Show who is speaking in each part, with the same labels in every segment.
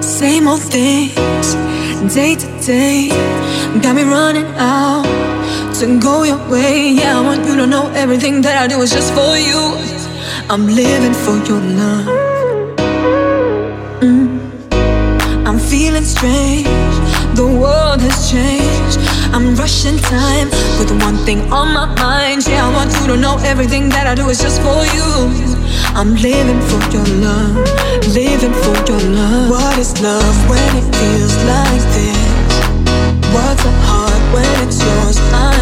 Speaker 1: Same old things, day to day. Got me running out to go your way. Yeah, I want you to know everything that I do is just for you. I'm living for your love. Mm. I'm feeling strange. The world has changed. I'm rushing time with one thing on my mind. Yeah, I want you to know everything that I do is just for you. I'm living for your love, living for your love. What is love when it feels like this? What's a heart when it's yours I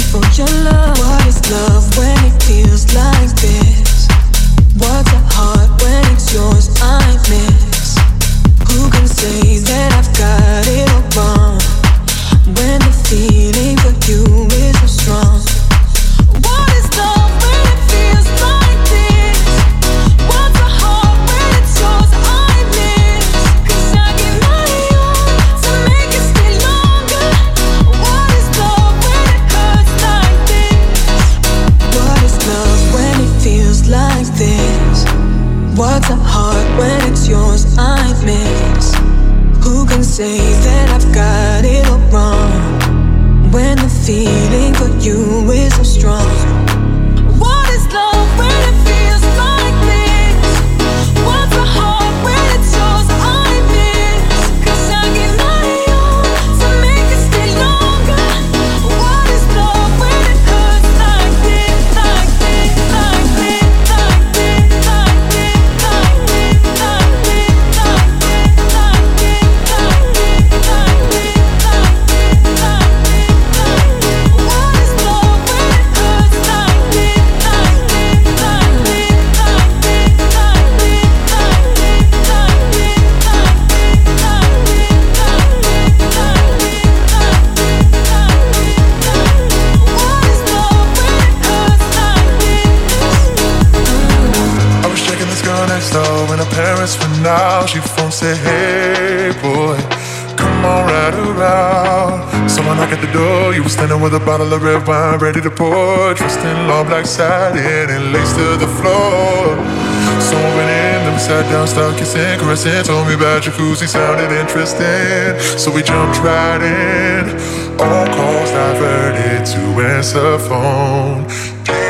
Speaker 1: for your love. What is love when it feels like?
Speaker 2: Ready to pour. Dressed in long black satin and lace to the floor. Someone in then we sat down, started kissing, caressing. Told me about jacuzzi, sounded interesting. So we jumped right in. All calls diverted to answer phone.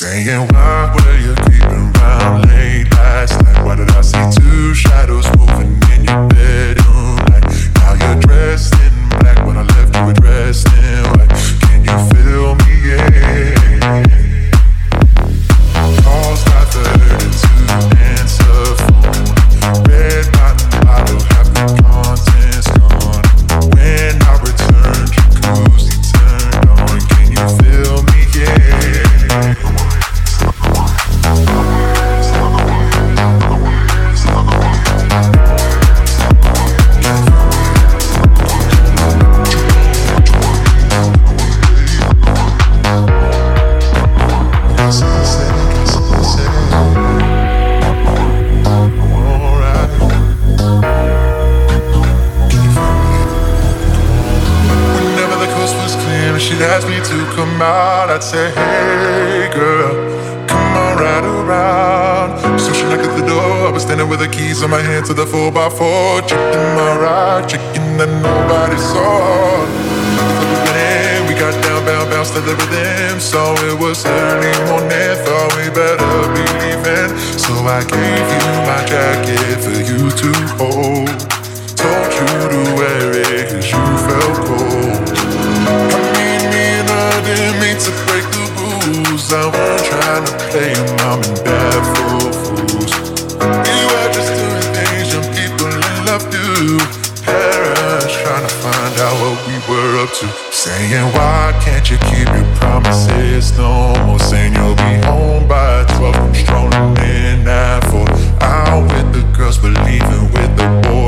Speaker 2: Saying, why were you creeping around late last night? Why did I see two shadows moving in your bedroom light? Now you're dressed in black when I left you were dressed in the keys in my hand to the 4x4. checking my ride, checking that nobody saw. And we got down, bound, bounced to the with. So it was early morning, thought we better be leaving. So I gave you my jacket for you to hold. Told you to wear it cause you felt cold. I mean, me and I didn't mean to break the rules. I was trying to play them, I'm in bad for Paris, trying to find out what we were up to. Saying, why can't you keep your promises? No more saying you'll be home by 12. I'm strolling Out with the girls, believing with the boys.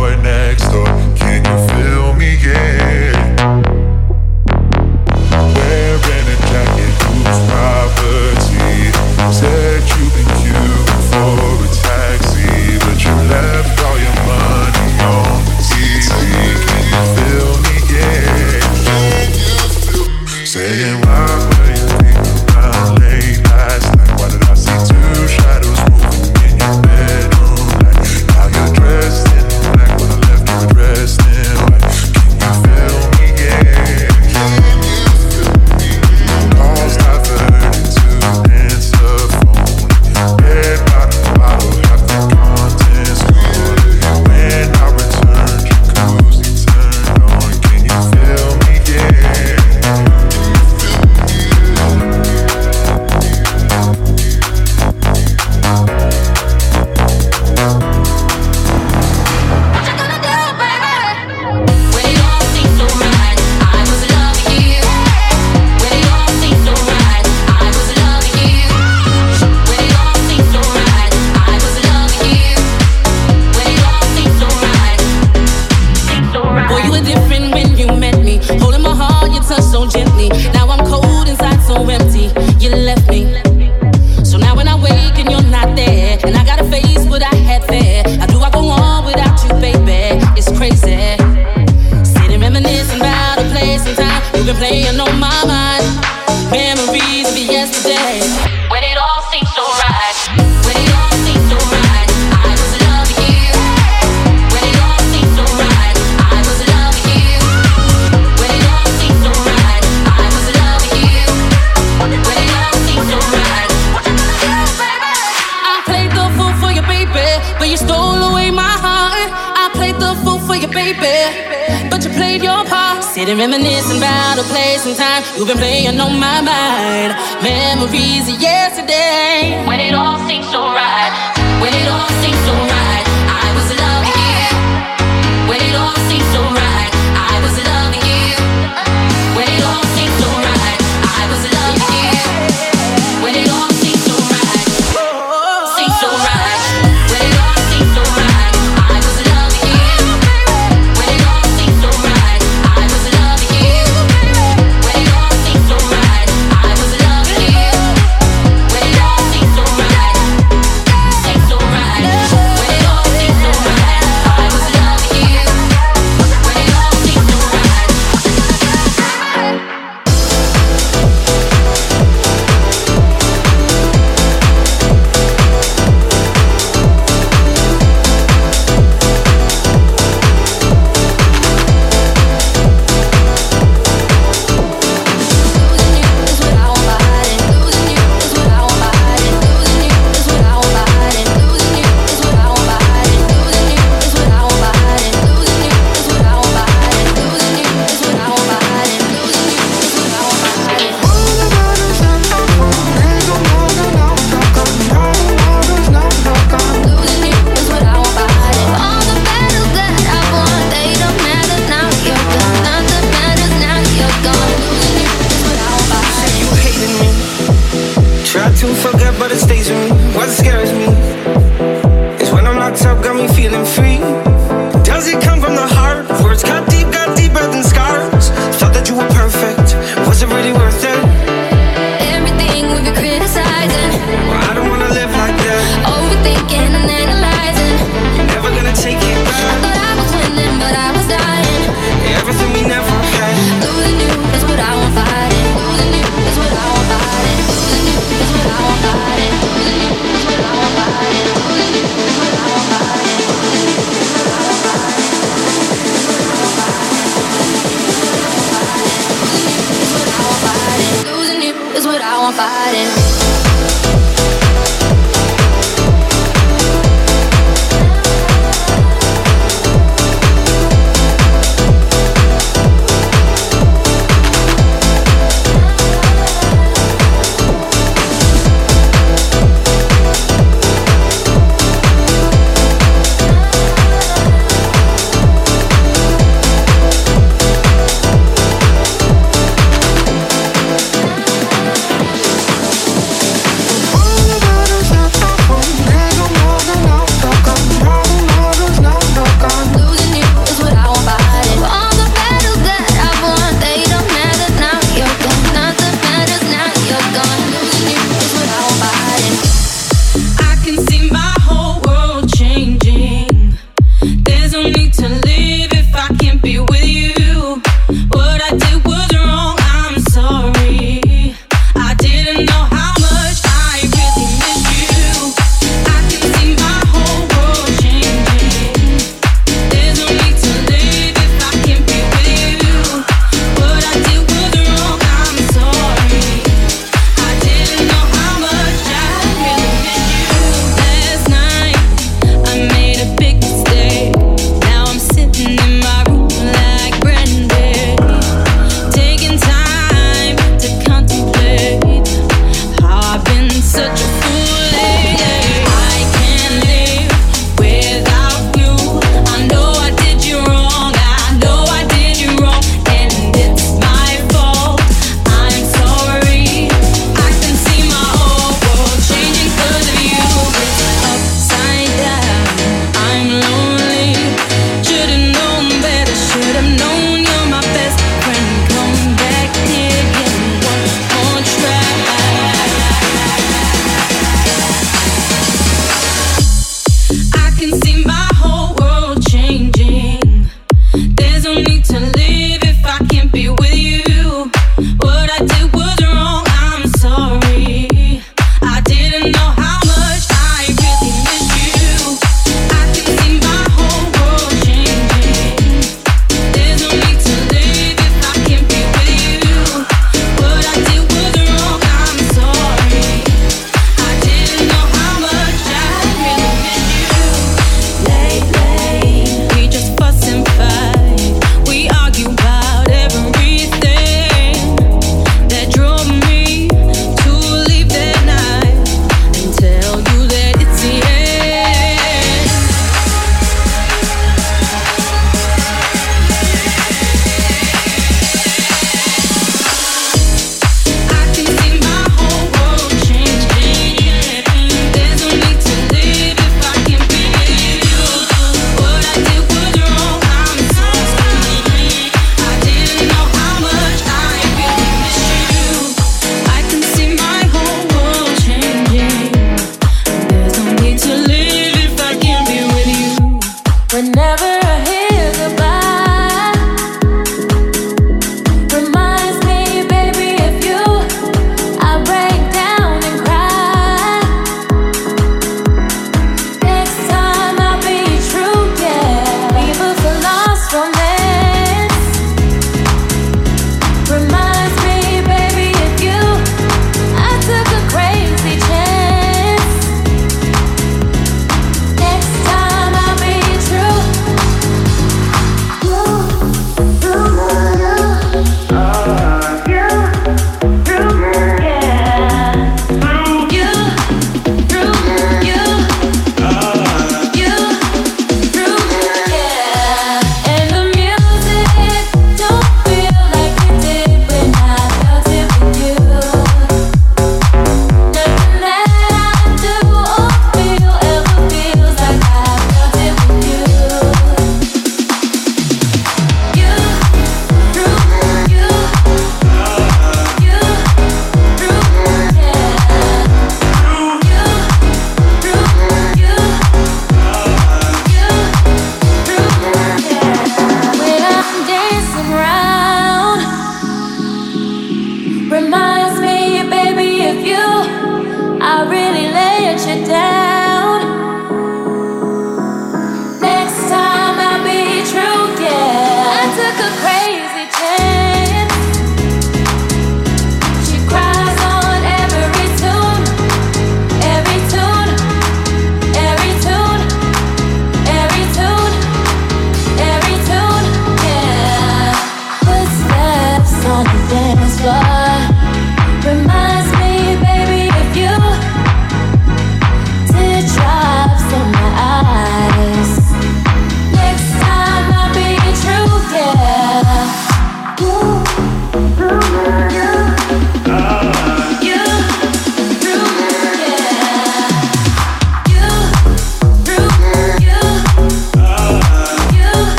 Speaker 3: been reminiscing about a place and time you've been playing on my mind. Memories of yesterday.
Speaker 4: When it all seems so right. When it all seems so right.
Speaker 5: to forget, but it stays with me. What scares me is when I'm locked up, got me feeling free.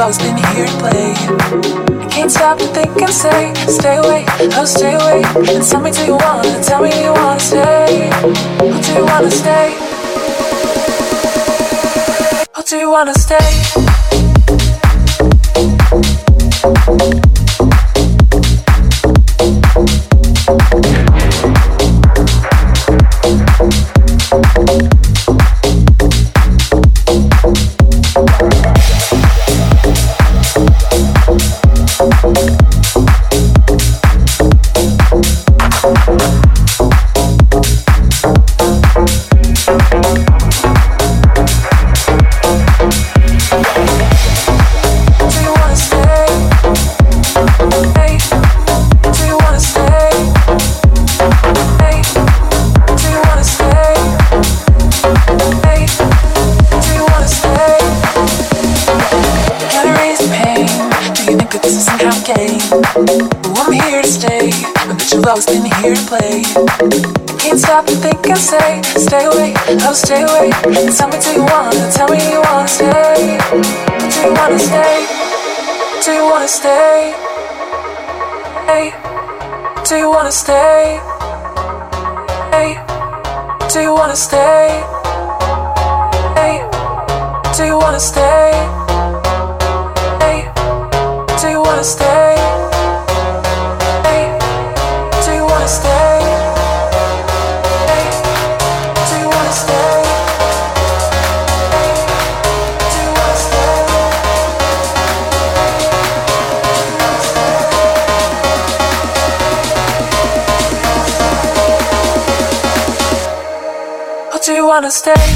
Speaker 6: Always been here to play. I can't stop to think and say, stay away, oh stay away. And tell me do you wanna, tell me you wanna stay, or do you wanna stay? Or do you wanna stay? Can't stop to think and say, stay away, oh stay away. Tell me do you wanna, tell me you wanna stay. Do you wanna stay? Do you wanna stay? Hey, do you wanna stay? Hey, do you wanna stay? Hey, do you wanna stay? Hey, do you wanna stay? Wanna stay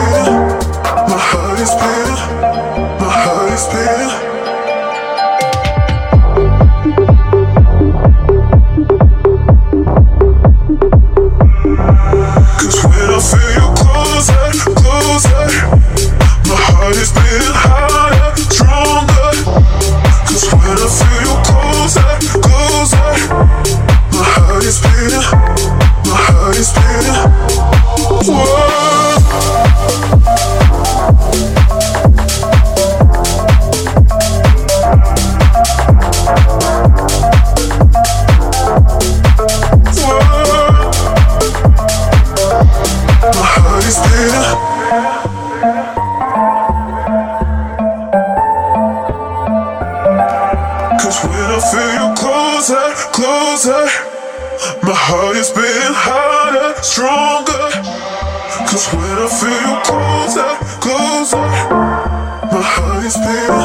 Speaker 2: When I feel you closer, closer, my heart is beating.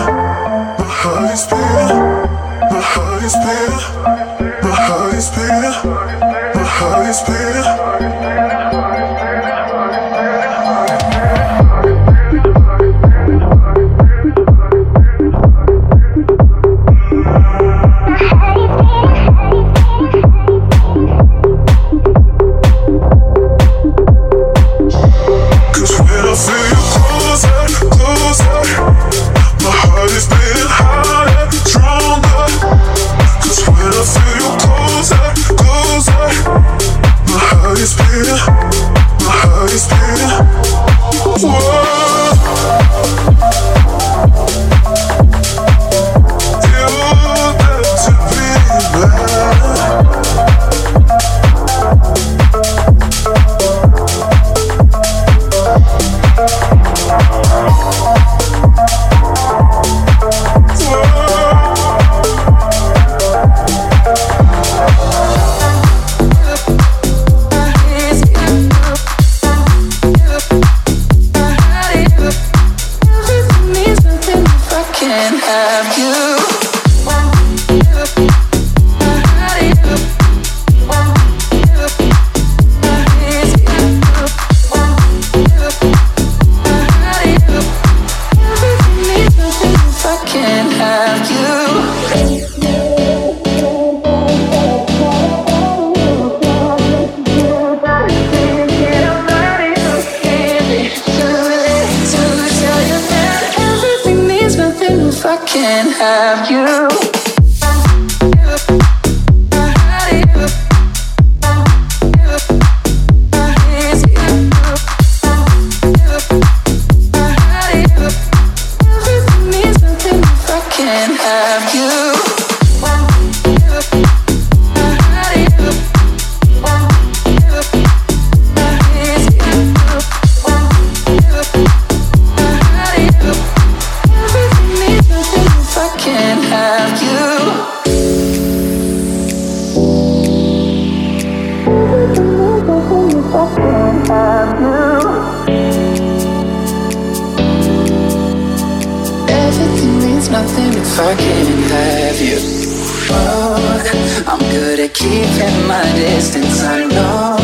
Speaker 7: keeping my distance. I know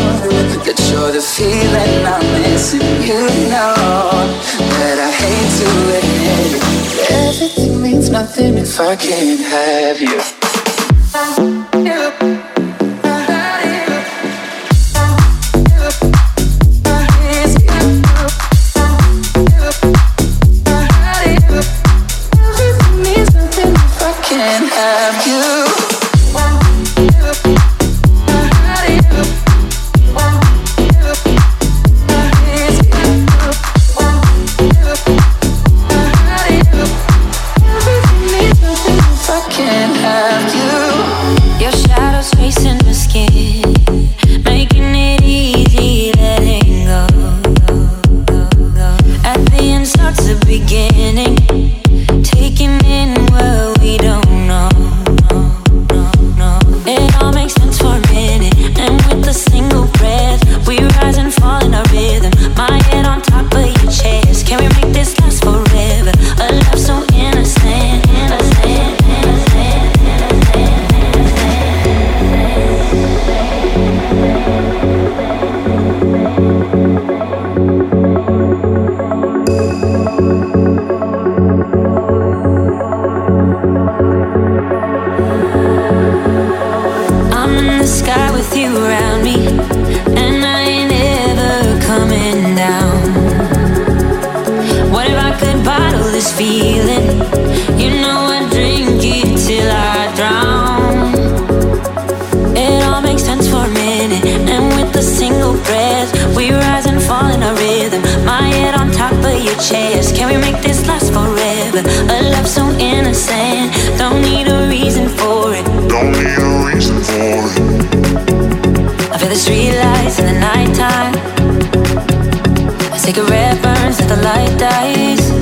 Speaker 7: that you're the feeling I'm missing. You know that I hate to admit it. Everything means nothing if I can't have you.
Speaker 8: chance. Can we make this last forever? A love so innocent. Don't need a reason for it.
Speaker 9: Don't need a reason for it.
Speaker 8: I feel the street lights in the nighttime. A cigarette burns as the light dies.